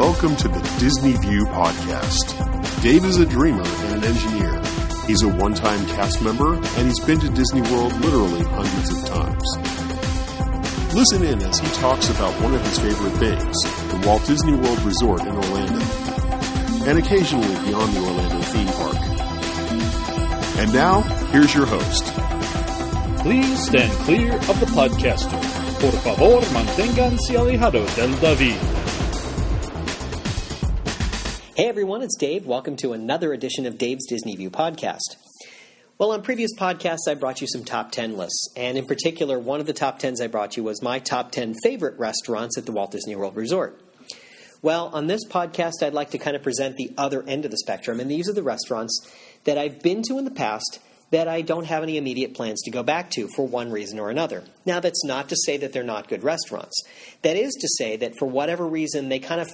Welcome to the Disney View Podcast. Dave is a dreamer and an engineer. He's a one time cast member, and he's been to Disney World literally hundreds of times. Listen in as he talks about one of his favorite things the Walt Disney World Resort in Orlando, and occasionally beyond the Orlando theme park. And now, here's your host. Please stand clear of the podcaster. Por favor, manténganse alejados del David. Hey everyone, it's Dave. Welcome to another edition of Dave's Disney View podcast. Well, on previous podcasts, I brought you some top 10 lists. And in particular, one of the top 10s I brought you was my top 10 favorite restaurants at the Walt Disney World Resort. Well, on this podcast, I'd like to kind of present the other end of the spectrum. And these are the restaurants that I've been to in the past that I don't have any immediate plans to go back to for one reason or another. Now, that's not to say that they're not good restaurants. That is to say that for whatever reason, they kind of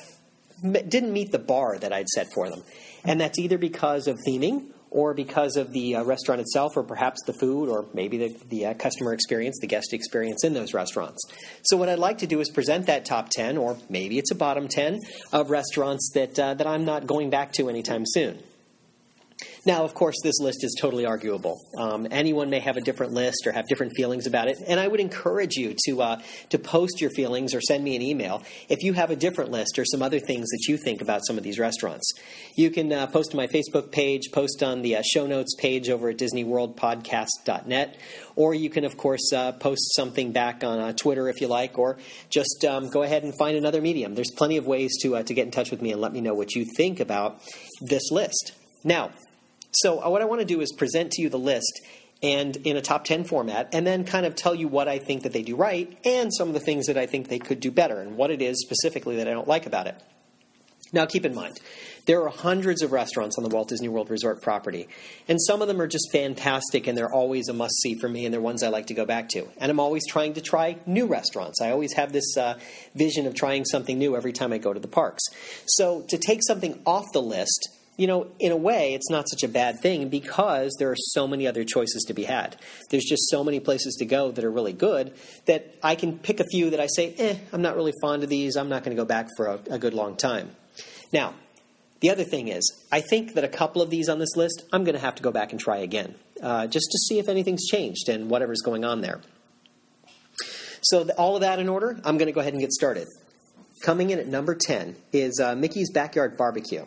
didn't meet the bar that I'd set for them. And that's either because of theming or because of the uh, restaurant itself, or perhaps the food, or maybe the, the uh, customer experience, the guest experience in those restaurants. So, what I'd like to do is present that top 10, or maybe it's a bottom 10, of restaurants that, uh, that I'm not going back to anytime soon. Now, of course, this list is totally arguable. Um, anyone may have a different list or have different feelings about it, and I would encourage you to uh, to post your feelings or send me an email if you have a different list or some other things that you think about some of these restaurants. You can uh, post to my Facebook page, post on the uh, show notes page over at DisneyWorldPodcast.net, or you can, of course, uh, post something back on uh, Twitter if you like, or just um, go ahead and find another medium. There's plenty of ways to uh, to get in touch with me and let me know what you think about this list. Now, so, uh, what I want to do is present to you the list and in a top 10 format, and then kind of tell you what I think that they do right and some of the things that I think they could do better and what it is specifically that I don't like about it. Now, keep in mind, there are hundreds of restaurants on the Walt Disney World Resort property, and some of them are just fantastic and they're always a must see for me, and they're ones I like to go back to. And I'm always trying to try new restaurants. I always have this uh, vision of trying something new every time I go to the parks. So, to take something off the list you know, in a way, it's not such a bad thing because there are so many other choices to be had. There's just so many places to go that are really good that I can pick a few that I say, eh, I'm not really fond of these. I'm not going to go back for a, a, good long time. Now, the other thing is, I think that a couple of these on this list, I'm going to have to go back and try again, uh, just to see if anything's changed and whatever's going on there. So, the, all of that in order, I'm going to go ahead and get started. Coming in at number 10 is uh, Mickey's Backyard Barbecue.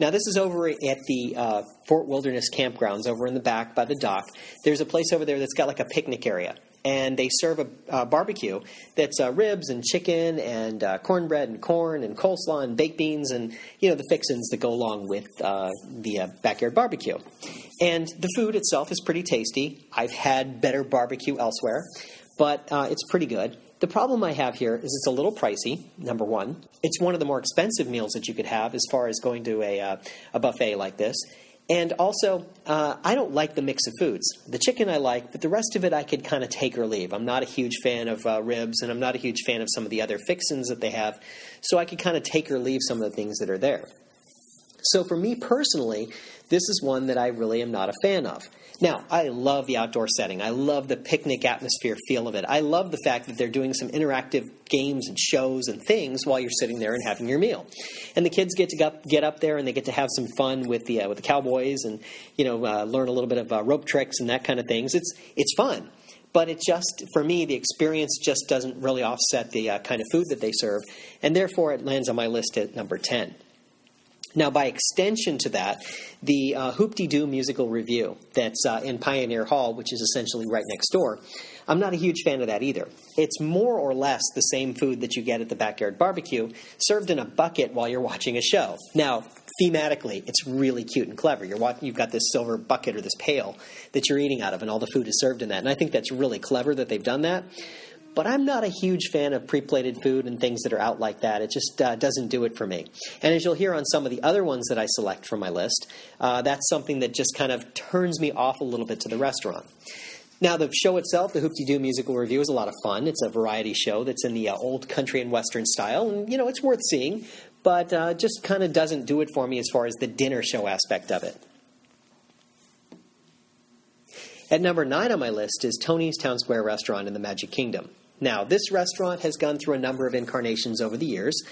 Now, this is over at the uh, Fort Wilderness campgrounds over in the back by the dock. There's a place over there that's got like a picnic area. And they serve a uh, barbecue that's uh, ribs and chicken and uh, cornbread and corn and coleslaw and baked beans and you know the fixins that go along with uh, the uh, backyard barbecue. And the food itself is pretty tasty. I've had better barbecue elsewhere, but it's pretty good. The problem I have here is it's a little pricey, number one. It's one of the more expensive meals that you could have as far as going to a, uh, a buffet like this. And also, uh, I don't like the mix of foods. The chicken I like, but the rest of it I could kind of take or leave. I'm not a huge fan of uh, ribs, and I'm not a huge fan of some of the other fixins that they have. So I could kind of take or leave some of the things that are there. So for me personally, this is one that I really am not a fan of. Now, I love the outdoor setting. I love the picnic atmosphere feel of it. I love the fact that they're doing some interactive games and shows and things while you're sitting there and having your meal. And the kids get to get up there and they get to have some fun with the uh, with the cowboys and you know uh, learn a little bit of uh, rope tricks and that kind of things. It's it's fun. But it just, for me, the experience just doesn't really offset the uh, kind of food that they serve, and therefore it lands on my list at number 10. Now, by extension to that, the uh, Hoop-Dee-Doo musical revue that's uh, in Pioneer Hall, which is essentially right next door, I'm not a huge fan of that either. It's more or less the same food that you get at the backyard barbecue, served in a bucket while you're watching a show. Now, thematically, it's really cute and clever. You're watching, you've got this silver bucket or this pail that you're eating out of, and all the food is served in that. And I think that's really clever that they've done that but I'm not a huge fan of pre-plated food and things that are out like that. It just uh, doesn't do it for me. And as you'll hear on some of the other ones that I select from my list, uh, that's something that just kind of turns me off a little bit to the restaurant. Now, the show itself, the Hoop-Dee-Doo musical revue, is a lot of fun. It's a variety show that's in the uh, old country and western style, and you know it's worth seeing, but uh, just kind of doesn't do it for me as far as the dinner show aspect of it. At number nine on my list is Tony's Town Square Restaurant in the Magic Kingdom. Now, this restaurant has gone through a number of incarnations over the years,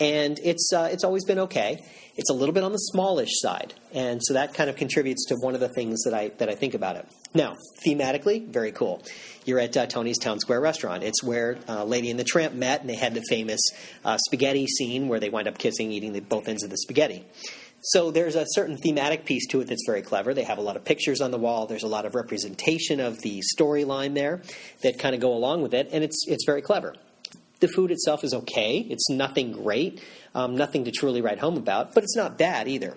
and it's uh, it's always been okay. It's a little bit on the smallish side, and so that kind of contributes to one of the things that I that I think about it. Now, thematically, very cool. You're at uh, Tony's Town Square restaurant. It's where uh, Lady and the Tramp met, and they had the famous uh, spaghetti scene where they wind up kissing, eating the, both ends of the spaghetti. So there's a certain thematic piece to it that's very clever. They have a lot of pictures on the wall. There's a lot of representation of the storyline there that kind of go along with it, and it's it's very clever. The food itself is okay. It's nothing great, um, nothing to truly write home about, but it's not bad either.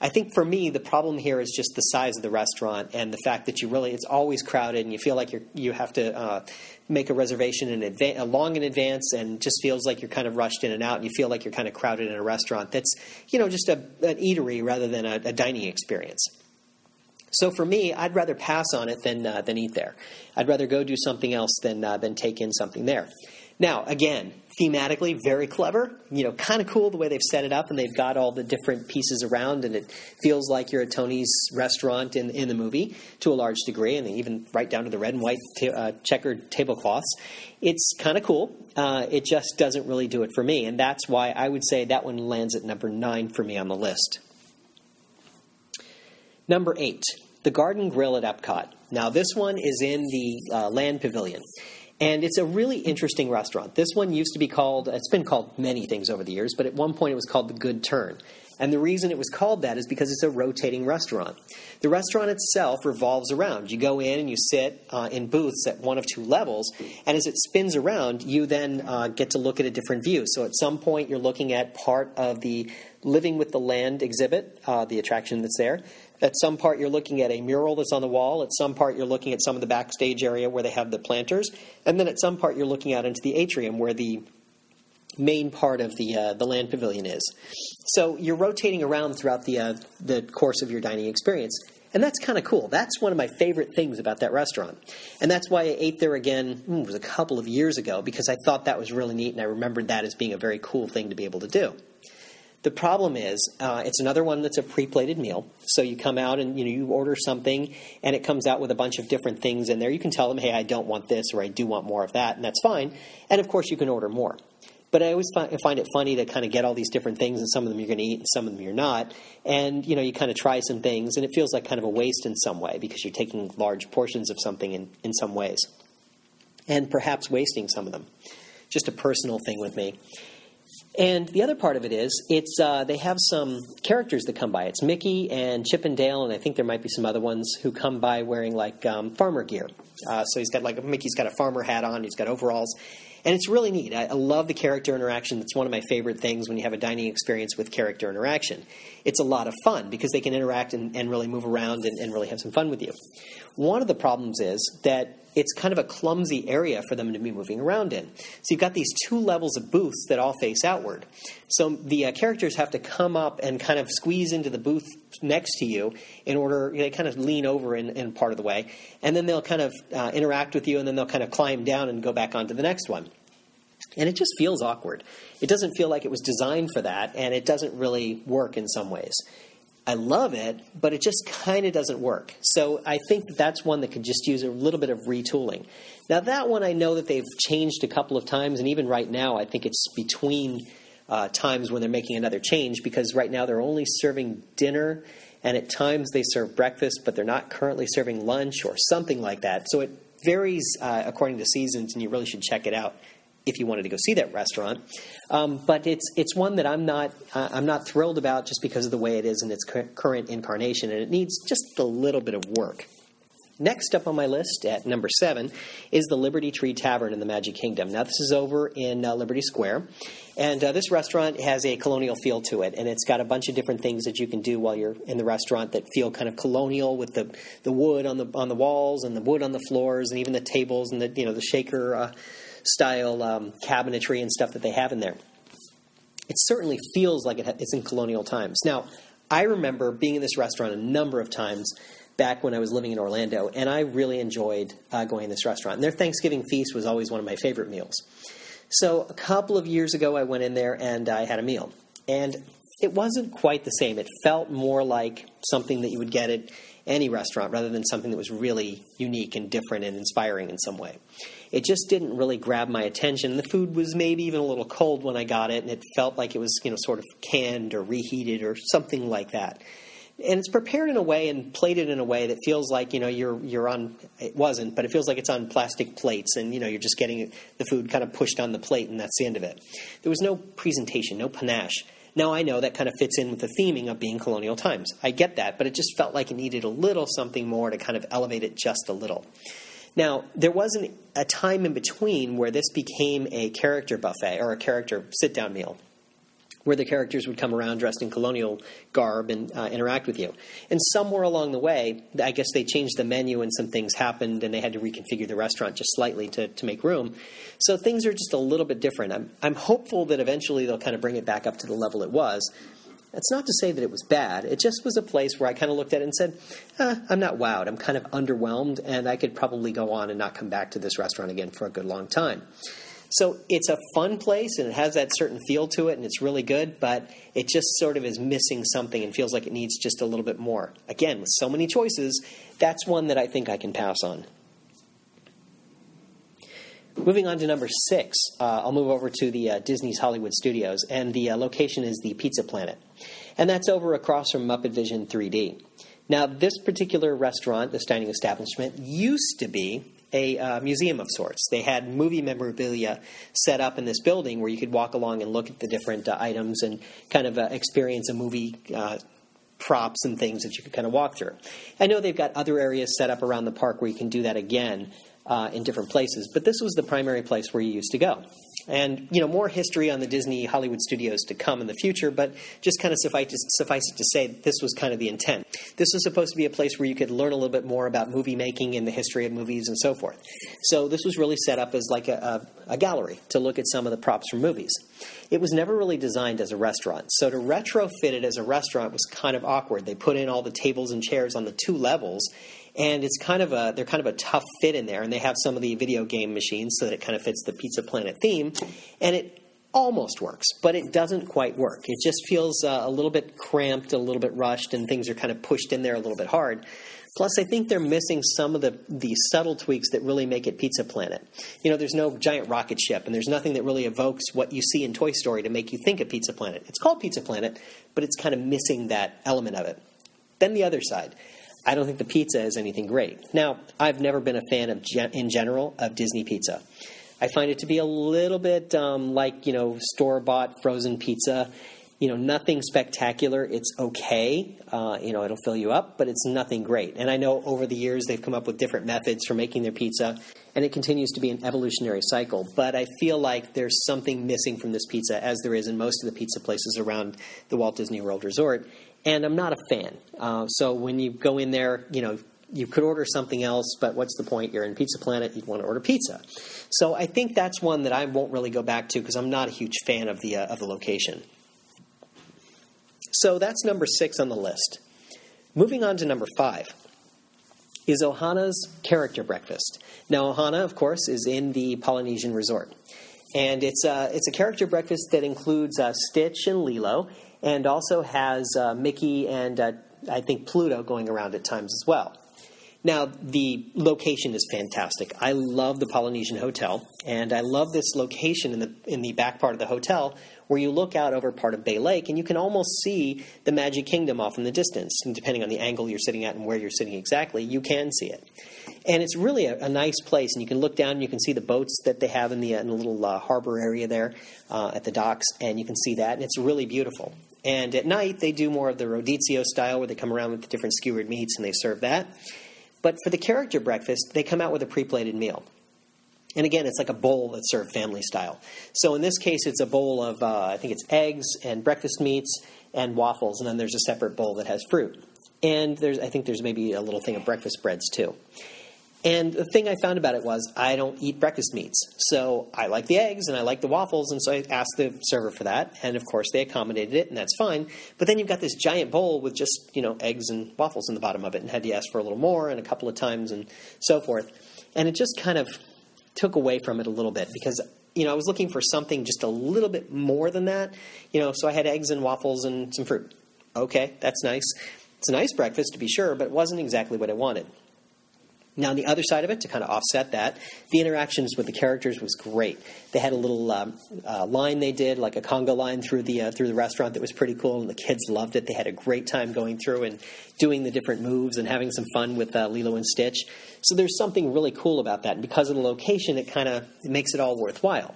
I think for me, the problem here is just the size of the restaurant and the fact that you really it's always crowded and you feel like you you have to uh, make a reservation in advance, uh, long in advance, and just feels like you're kind of rushed in and out, and you feel like you're kind of crowded in a restaurant that's you know just a, an eatery rather than a, a dining experience. So for me, I'd rather pass on it than uh, than eat there. I'd rather go do something else than uh, than take in something there. Now, again, thematically very clever. You know, kind of cool the way they've set it up, and they've got all the different pieces around, and it feels like you're at Tony's restaurant in in the movie to a large degree, and even right down to the red and white uh, checkered tablecloths. It's kind of cool. Uh, it just doesn't really do it for me, and that's why I would say that one lands at number nine for me on the list. Number eight, the Garden Grill at Epcot. Now, this one is in the uh, Land Pavilion. And it's a really interesting restaurant. This one used to be called, it's been called many things over the years, but at one point it was called The Good Turn. And the reason it was called that is because it's a rotating restaurant. The restaurant itself revolves around. You go in and you sit uh, in booths at one of two levels, and as it spins around, you then uh, get to look at a different view. So at some point, you're looking at part of the Living with the Land exhibit, uh, the attraction that's there. At some part, you're looking at a mural that's on the wall. At some part, you're looking at some of the backstage area where they have the planters. And then at some part, you're looking out into the atrium where the main part of the uh, the land pavilion is. So you're rotating around throughout the uh, the course of your dining experience, and that's kind of cool. That's one of my favorite things about that restaurant, and that's why I ate there again. Hmm, it was a couple of years ago because I thought that was really neat, and I remembered that as being a very cool thing to be able to do. The problem is, uh, it's another one that's a pre-plated meal. So you come out and you know you order something, and it comes out with a bunch of different things in there. You can tell them, "Hey, I don't want this," or "I do want more of that," and that's fine. And of course, you can order more. But I always find, find it funny to kind of get all these different things, and some of them you're going to eat, and some of them you're not. And you know, you kind of try some things, and it feels like kind of a waste in some way because you're taking large portions of something in, in some ways, and perhaps wasting some of them. Just a personal thing with me. And the other part of it is, it's uh, they have some characters that come by. It's Mickey and Chip and Dale, and I think there might be some other ones who come by wearing like um, farmer gear. Uh, so he's got like Mickey's got a farmer hat on, he's got overalls, and it's really neat. I, I love the character interaction. That's one of my favorite things when you have a dining experience with character interaction. It's a lot of fun because they can interact and, and really move around and, and really have some fun with you. One of the problems is that it's kind of a clumsy area for them to be moving around in. So you've got these two levels of booths that all face outward. So the uh, characters have to come up and kind of squeeze into the booth next to you in order, they kind of lean over in, in part of the way, and then they'll kind of uh, interact with you, and then they'll kind of climb down and go back onto the next one. And it just feels awkward. It doesn't feel like it was designed for that, and it doesn't really work in some ways. I love it, but it just kind of doesn't work. So I think that that's one that could just use a little bit of retooling. Now, that one I know that they've changed a couple of times, and even right now, I think it's between uh, times when they're making another change because right now they're only serving dinner, and at times they serve breakfast, but they're not currently serving lunch or something like that. So it varies uh, according to seasons, and you really should check it out if you wanted to go see that restaurant. Um, but it's it's one that I'm not uh, I'm not thrilled about just because of the way it is in its current incarnation, and it needs just a little bit of work. Next up on my list at number seven is the Liberty Tree Tavern in the Magic Kingdom. Now, this is over in uh, Liberty Square, and uh, this restaurant has a colonial feel to it, and it's got a bunch of different things that you can do while you're in the restaurant that feel kind of colonial with the, the wood on the on the walls and the wood on the floors and even the tables and the you know the shaker uh, style um, cabinetry and stuff that they have in there. It certainly feels like it's in colonial times. Now, I remember being in this restaurant a number of times back when I was living in Orlando, and I really enjoyed uh, going to this restaurant. And their Thanksgiving feast was always one of my favorite meals. So a couple of years ago, I went in there and I had a meal, and it wasn't quite the same. It felt more like something that you would get at any restaurant rather than something that was really unique and different and inspiring in some way. It just didn't really grab my attention. The food was maybe even a little cold when I got it, and it felt like it was, you know, sort of canned or reheated or something like that and it's prepared in a way and plated in a way that feels like you know you're you're on it wasn't but it feels like it's on plastic plates and you know you're just getting the food kind of pushed on the plate and that's the end of it there was no presentation no panache now i know that kind of fits in with the theming of being colonial times. I get that but it just felt like it needed a little something more to kind of elevate it just a little. Now there wasn't a time in between where this became a character buffet or a character sit down meal where the characters would come around dressed in colonial garb and uh, interact with you. And somewhere along the way, I guess they changed the menu and some things happened and they had to reconfigure the restaurant just slightly to, to make room. So things are just a little bit different. I'm, I'm hopeful that eventually they'll kind of bring it back up to the level it was. That's not to say that it was bad. It just was a place where I kind of looked at it and said, eh, I'm not wowed. I'm kind of underwhelmed, and I could probably go on and not come back to this restaurant again for a good long time. So it's a fun place and it has that certain feel to it and it's really good, but it just sort of is missing something and feels like it needs just a little bit more. Again, with so many choices, that's one that I think I can pass on. Moving on to number six, uh, I'll move over to the uh, Disney's Hollywood Studios, and the uh, location is the Pizza Planet. And that's over across from Muppet Vision 3D. Now, this particular restaurant, this dining establishment, used to be a uh, museum of sorts. They had movie memorabilia set up in this building where you could walk along and look at the different uh, items and kind of uh, experience a movie uh, props and things that you could kind of walk through. I know they've got other areas set up around the park where you can do that again uh, in different places, but this was the primary place where you used to go. And you know more history on the Disney Hollywood studios to come in the future, but just kind of suffice, suffice it to say this was kind of the intent. This was supposed to be a place where you could learn a little bit more about movie making and the history of movies and so forth. So this was really set up as like a, a, a gallery to look at some of the props from movies. It was never really designed as a restaurant, so to retrofit it as a restaurant was kind of awkward. They put in all the tables and chairs on the two levels and it's kind of a they're kind of a tough fit in there, and they have some of the video game machines so that it kind of fits the Pizza Planet theme, and it almost works, but it doesn't quite work. It just feels uh, a little bit cramped, a little bit rushed, and things are kind of pushed in there a little bit hard. Plus, I think they're missing some of the, the subtle tweaks that really make it Pizza Planet. You know, there's no giant rocket ship, and there's nothing that really evokes what you see in Toy Story to make you think of Pizza Planet. It's called Pizza Planet, but it's kind of missing that element of it. Then the other side. I don't think the pizza is anything great. Now, I've never been a fan of, in general, of Disney pizza. I find it to be a little bit um, like you know store bought frozen pizza. You know, nothing spectacular. It's okay. Uh, you know, it'll fill you up, but it's nothing great. And I know over the years they've come up with different methods for making their pizza, and it continues to be an evolutionary cycle. But I feel like there's something missing from this pizza, as there is in most of the pizza places around the Walt Disney World Resort and I'm not a fan. Uh, so when you go in there, you know, you could order something else, but what's the point? You're in Pizza Planet, you'd want to order pizza. So I think that's one that I won't really go back to because I'm not a huge fan of the uh, of the location. So that's number six on the list. Moving on to number five is Ohana's Character Breakfast. Now, Ohana, of course, is in the Polynesian resort. And it's a, it's a character breakfast that includes uh, Stitch and Lilo, and also has uh, Mickey and uh, I think Pluto going around at times as well. Now, the location is fantastic. I love the Polynesian Hotel, and I love this location in the in the back part of the hotel where you look out over part of Bay Lake and you can almost see the Magic Kingdom off in the distance. And depending on the angle you're sitting at and where you're sitting exactly, you can see it. And it's really a, a nice place, and you can look down and you can see the boats that they have in the, in the little uh, harbor area there uh, at the docks, and you can see that, and it's really beautiful. And at night, they do more of the rodizio style where they come around with the different skewered meats and they serve that. But for the character breakfast, they come out with a pre plated meal. And again, it's like a bowl that's served family style. So in this case, it's a bowl of, uh, I think it's eggs and breakfast meats and waffles, and then there's a separate bowl that has fruit. And there's, I think there's maybe a little thing of breakfast breads too. And the thing I found about it was I don't eat breakfast meats. So I like the eggs and I like the waffles, and so I asked the server for that, and of course they accommodated it, and that's fine. But then you've got this giant bowl with just, you know, eggs and waffles in the bottom of it, and had to ask for a little more and a couple of times and so forth. And it just kind of took away from it a little bit because you know, I was looking for something just a little bit more than that. You know, so I had eggs and waffles and some fruit. Okay, that's nice. It's a nice breakfast, to be sure, but it wasn't exactly what I wanted. Now, on the other side of it, to kind of offset that, the interactions with the characters was great. They had a little uh, uh, line they did, like a conga line through the uh, through the restaurant that was pretty cool, and the kids loved it. They had a great time going through and doing the different moves and having some fun with uh, Lilo and Stitch. So there's something really cool about that, and because of the location, it kind of makes it all worthwhile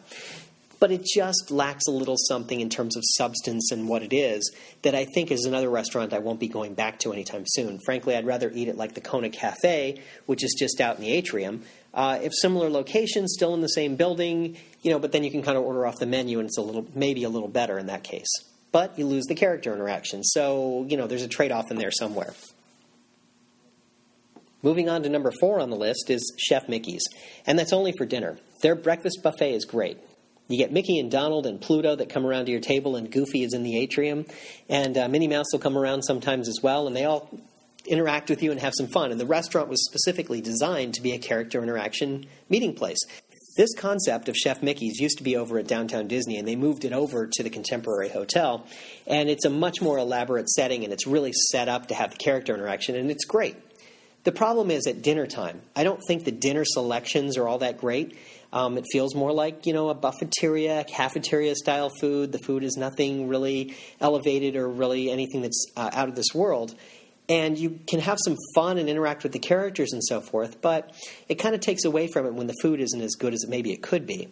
but it just lacks a little something in terms of substance and what it is that I think is another restaurant I won't be going back to anytime soon. Frankly, I'd rather eat it like the Kona Cafe, which is just out in the atrium. Uh, if similar locations, still in the same building, you know, but then you can kind of order off the menu and it's a little, maybe a little better in that case. But you lose the character interaction, so you know there's a trade-off in there somewhere. Moving on to number four on the list is Chef Mickey's, and that's only for dinner. Their breakfast buffet is great. You get Mickey and Donald and Pluto that come around to your table, and Goofy is in the atrium. And uh, Minnie Mouse will come around sometimes as well, and they all interact with you and have some fun. And the restaurant was specifically designed to be a character interaction meeting place. This concept of Chef Mickey's used to be over at Downtown Disney, and they moved it over to the Contemporary Hotel. And it's a much more elaborate setting, and it's really set up to have the character interaction, and it's great. The problem is at dinner time. I don't think the dinner selections are all that great. Um, it feels more like you know a buffeteria, cafeteria style food. The food is nothing really elevated or really anything that's uh, out of this world. And you can have some fun and interact with the characters and so forth, but it kind of takes away from it when the food isn't as good as maybe it could be.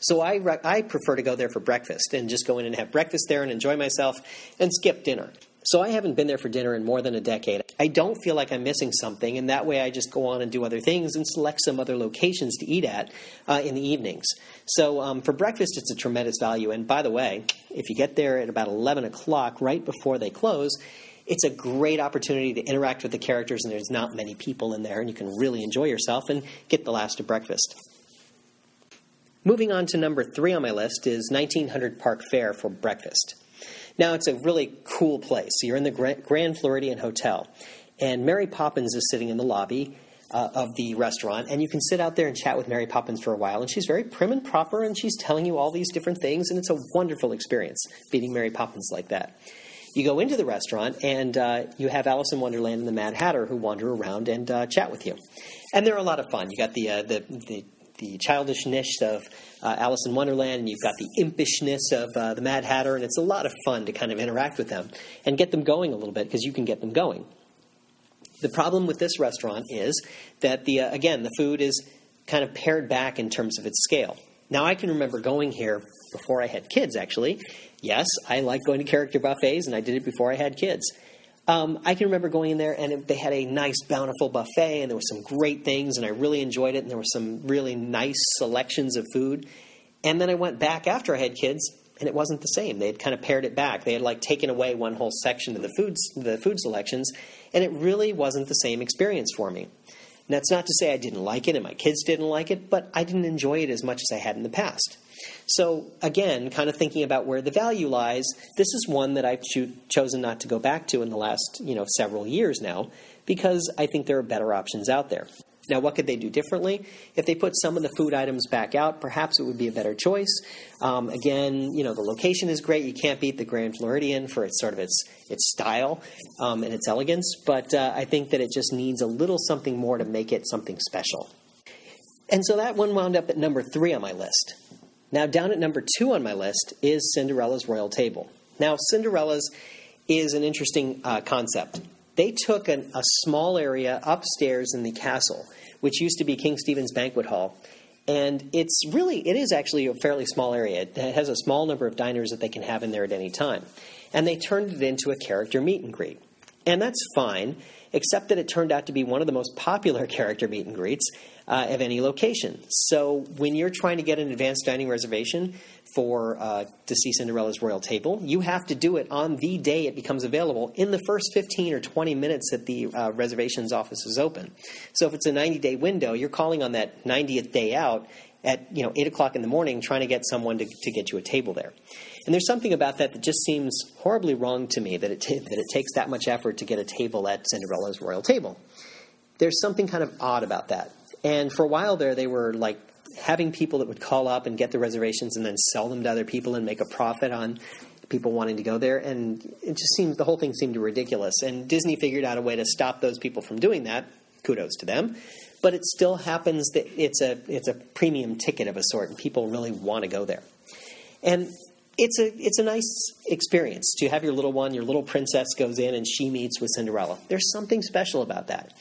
So I, re- I prefer to go there for breakfast and just go in and have breakfast there and enjoy myself and skip dinner. So I haven't been there for dinner in more than a decade. I don't feel like I'm missing something, and that way I just go on and do other things and select some other locations to eat at uh, in the evenings. So um, for breakfast, it's a tremendous value. And by the way, if you get there at about 11 o'clock, right before they close, it's a great opportunity to interact with the characters, and there's not many people in there, and you can really enjoy yourself and get the last of breakfast. Moving on to number three on my list is 1900 Park Fair for breakfast. Now, it's a really cool place. You're in the Grand Floridian Hotel, and Mary Poppins is sitting in the lobby uh, of the restaurant, and you can sit out there and chat with Mary Poppins for a while. And she's very prim and proper, and she's telling you all these different things, and it's a wonderful experience meeting Mary Poppins like that. You go into the restaurant, and uh, you have Alice in Wonderland and the Mad Hatter who wander around and uh, chat with you, and they're a lot of fun. You got the uh, the, the the childishness of uh, Alice in Wonderland, and you've got the impishness of uh, the Mad Hatter, and it's a lot of fun to kind of interact with them and get them going a little bit because you can get them going. The problem with this restaurant is that the uh, again the food is kind of pared back in terms of its scale. Now I can remember going here before I had kids. Actually, yes, I like going to character buffets, and I did it before I had kids. Um, I can remember going in there and it, they had a nice, bountiful buffet, and there were some great things, and I really enjoyed it. And there were some really nice selections of food. And then I went back after I had kids, and it wasn't the same. They had kind of pared it back. They had like taken away one whole section of the foods, the food selections, and it really wasn't the same experience for me. And that's not to say I didn't like it and my kids didn't like it, but I didn't enjoy it as much as I had in the past. So, again, kind of thinking about where the value lies, this is one that I've cho- chosen not to go back to in the last you know, several years now because I think there are better options out there. Now, what could they do differently? If they put some of the food items back out, perhaps it would be a better choice. Um, again, you know, the location is great. You can't beat the Grand Floridian for its sort of its its style um, and its elegance, but uh, I think that it just needs a little something more to make it something special. And so that one wound up at number three on my list. Now, down at number two on my list is Cinderella's Royal Table. Now, Cinderella's is an interesting uh, concept. They took an, a small area upstairs in the castle, which used to be King Stephen's Banquet Hall, and it's really it is actually a fairly small area. It has a small number of diners that they can have in there at any time, and they turned it into a character meet and greet, and that's fine, except that it turned out to be one of the most popular character meet and greets uh, of any location. So when you're trying to get an advanced dining reservation for uh, to see Cinderella's royal table, you have to do it on the day it becomes available in the first 15 or 20 minutes that the uh, reservations office is open. So if it's a 90 day window, you're calling on that 90th day out at you know eight o'clock in the morning trying to get someone to, to get you a table there. And there's something about that that just seems horribly wrong to me that it t- that it takes that much effort to get a table at Cinderella's royal table. There's something kind of odd about that. And for a while there, they were like having people that would call up and get the reservations and then sell them to other people and make a profit on people wanting to go there, and it just seemed the whole thing seemed ridiculous. And Disney figured out a way to stop those people from doing that. Kudos to them. But it still happens that it's a it's a premium ticket of a sort, and people really want to go there. And it's a it's a nice experience to have your little one, your little princess goes in and she meets with Cinderella. There's something special about that.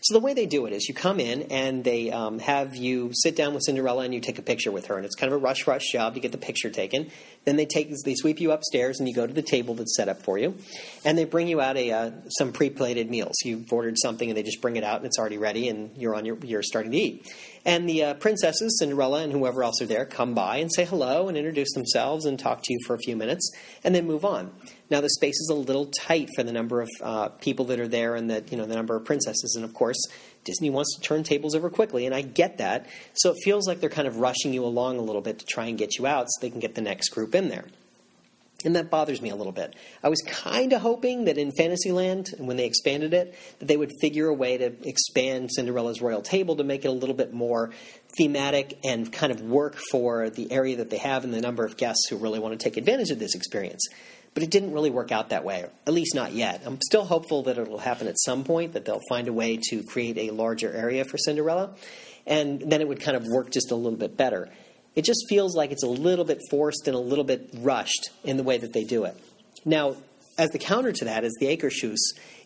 So the way they do it is you come in and they um, have you sit down with Cinderella and you take a picture with her, and it's kind of a rush rush job to get the picture taken. Then they take they sweep you upstairs and you go to the table that's set up for you, and they bring you out a uh, some pre plated meals. You've ordered something and they just bring it out and it's already ready and you're on your you're starting to eat. And the uh, princesses, Cinderella and whoever else are there, come by and say hello and introduce themselves and talk to you for a few minutes, and then move on. Now the space is a little tight for the number of uh, people that are there and the you know the number of princesses, and of course Disney wants to turn tables over quickly, and I get that. So it feels like they're kind of rushing you along a little bit to try and get you out so they can get the next group in there. And that bothers me a little bit. I was kind of hoping that in Fantasyland, when they expanded it, that they would figure a way to expand Cinderella's royal table to make it a little bit more thematic and kind of work for the area that they have and the number of guests who really want to take advantage of this experience. But it didn't really work out that way, at least not yet. I'm still hopeful that it'll happen at some point, that they'll find a way to create a larger area for Cinderella, and then it would kind of work just a little bit better. It just feels like it's a little bit forced and a little bit rushed in the way that they do it. Now, as the counter to that is the Akershus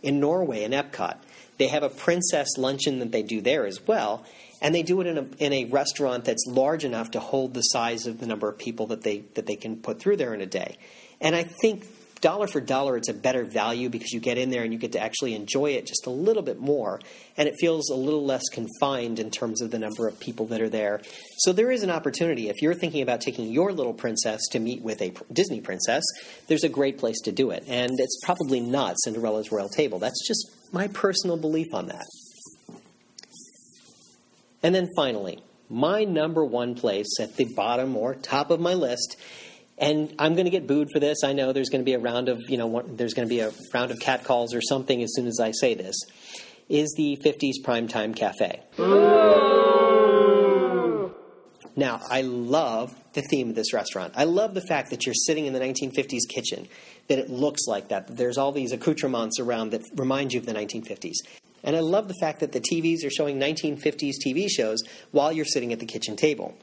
in Norway in Epcot. They have a princess luncheon that they do there as well, and they do it in a, in a restaurant that's large enough to hold the size of the number of people that they that they can put through there in a day. And I think dollar for dollar, it's a better value because you get in there and you get to actually enjoy it just a little bit more. And it feels a little less confined in terms of the number of people that are there. So there is an opportunity. If you're thinking about taking your little princess to meet with a Disney princess, there's a great place to do it. And it's probably not Cinderella's Royal Table. That's just my personal belief on that. And then finally, my number one place at the bottom or top of my list and I'm going to get booed for this. I know there's going to be a round of, you know, there's going to be a round of catcalls or something as soon as I say this. Is the 50s Primetime Cafe. Ooh. Now, I love the theme of this restaurant. I love the fact that you're sitting in the 1950s kitchen, that it looks like that. that there's all these accoutrements around that remind you of the 1950s. And I love the fact that the TVs are showing 1950s TV shows while you're sitting at the kitchen table.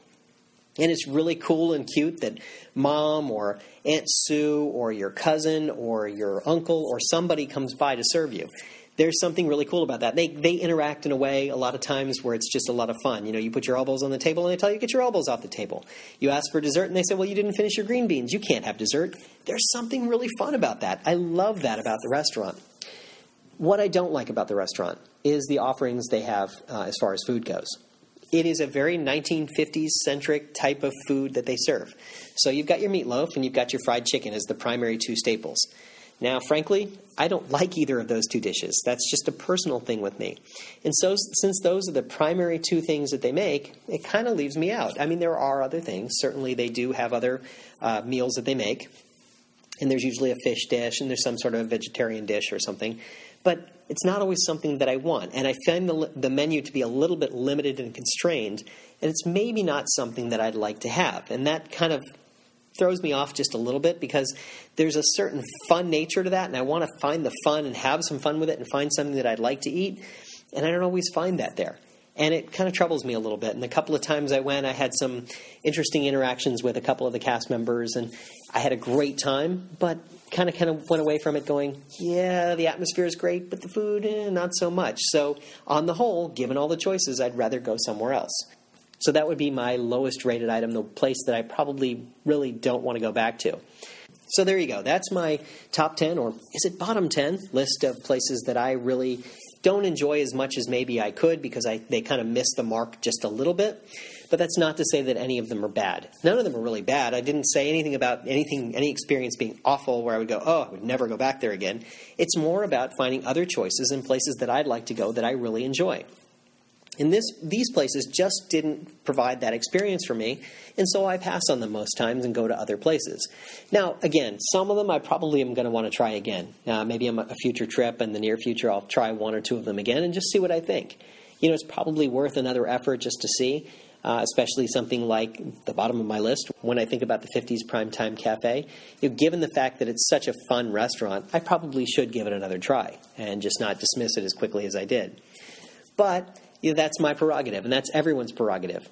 And it's really cool and cute that mom or Aunt Sue or your cousin or your uncle or somebody comes by to serve you. There's something really cool about that. They, they interact in a way a lot of times where it's just a lot of fun. You know, you put your elbows on the table and they tell you get your elbows off the table. You ask for dessert and they say, well, you didn't finish your green beans. You can't have dessert. There's something really fun about that. I love that about the restaurant. What I don't like about the restaurant is the offerings they have uh, as far as food goes it is a very 1950s centric type of food that they serve. So you've got your meatloaf and you've got your fried chicken as the primary two staples. Now, frankly, I don't like either of those two dishes. That's just a personal thing with me. And so, since those are the primary two things that they make, it kind of leaves me out. I mean, there are other things. Certainly, they do have other uh, meals that they make. And there's usually a fish dish and there's some sort of vegetarian dish or something. But it's not always something that I want. And I find the, the menu to be a little bit limited and constrained, and it's maybe not something that I'd like to have. And that kind of throws me off just a little bit because there's a certain fun nature to that, and I want to find the fun and have some fun with it and find something that I'd like to eat, and I don't always find that there. And it kind of troubles me a little bit. And a couple of times I went, I had some interesting interactions with a couple of the cast members, and I had a great time, but kind of kind of went away from it going, yeah, the atmosphere is great, but the food, eh, not so much. So on the whole, given all the choices, I'd rather go somewhere else. So that would be my lowest rated item, the place that I probably really don't want to go back to. So there you go. That's my top 10, or is it bottom 10 list of places that I really don't enjoy as much as maybe I could because I, they kind of miss the mark just a little bit. But that's not to say that any of them are bad. None of them are really bad. I didn't say anything about anything, any experience being awful where I would go, oh, I would never go back there again. It's more about finding other choices and places that I'd like to go that I really enjoy. And this, these places just didn't provide that experience for me, and so I pass on them most times and go to other places. Now, again, some of them I probably am going to want to try again. Uh, maybe on a future trip in the near future, I'll try one or two of them again and just see what I think. You know, it's probably worth another effort just to see. uh, especially something like the bottom of my list when I think about the 50s Primetime Cafe. You know, given the fact that it's such a fun restaurant, I probably should give it another try and just not dismiss it as quickly as I did. But you know, that's my prerogative, and that's everyone's prerogative.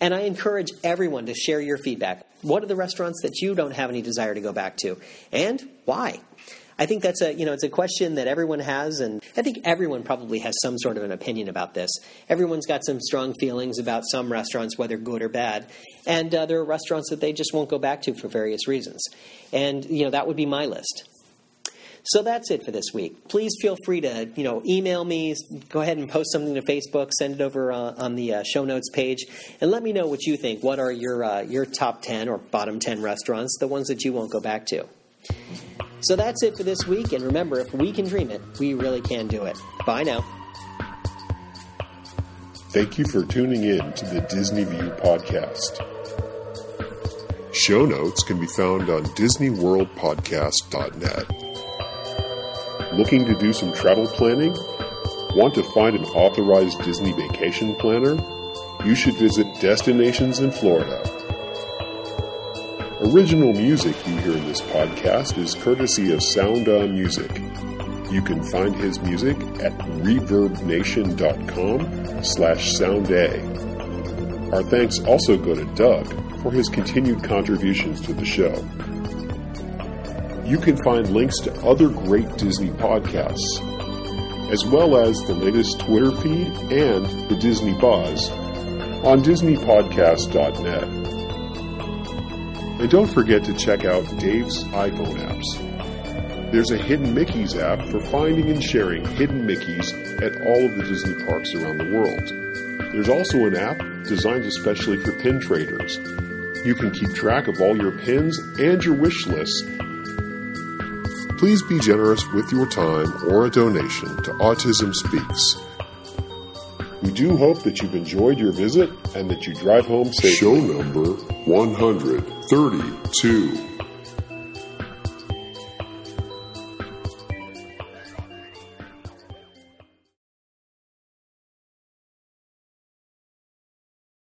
And I encourage everyone to share your feedback. What are the restaurants that you don't have any desire to go back to? And why? I think that's a you know it's a question that everyone has, and I think everyone probably has some sort of an opinion about this. Everyone's got some strong feelings about some restaurants, whether good or bad, and uh, there are restaurants that they just won't go back to for various reasons. And you know that would be my list. So that's it for this week. Please feel free to, you know, email me, go ahead and post something to Facebook, send it over uh, on the uh, show notes page, and let me know what you think. What are your uh, your top ten or bottom ten restaurants, the ones that you won't go back to? So that's it for this week, and remember, if we can dream it, we really can do it. Bye now. Thank you for tuning in to the Disney View podcast. Show notes can be found on DisneyWorldPodcast.net. Looking to do some travel planning? Want to find an authorized Disney vacation planner? You should visit Destinations in Florida. Original music you hear in this podcast is courtesy of Sound On Music. You can find his music at reverbnation.com slash sounda. Our thanks also go to Doug for his continued contributions to the show. You can find links to other great Disney podcasts, as well as the latest Twitter feed and the Disney Buzz on DisneyPodcast.net. And don't forget to check out Dave's iPhone apps. There's a Hidden Mickeys app for finding and sharing hidden Mickeys at all of the Disney parks around the world. There's also an app designed especially for pin traders. You can keep track of all your pins and your wish lists please be generous with your time or a donation to Autism Speaks. We do hope that you've enjoyed your visit and that you drive home safe. Show number 132.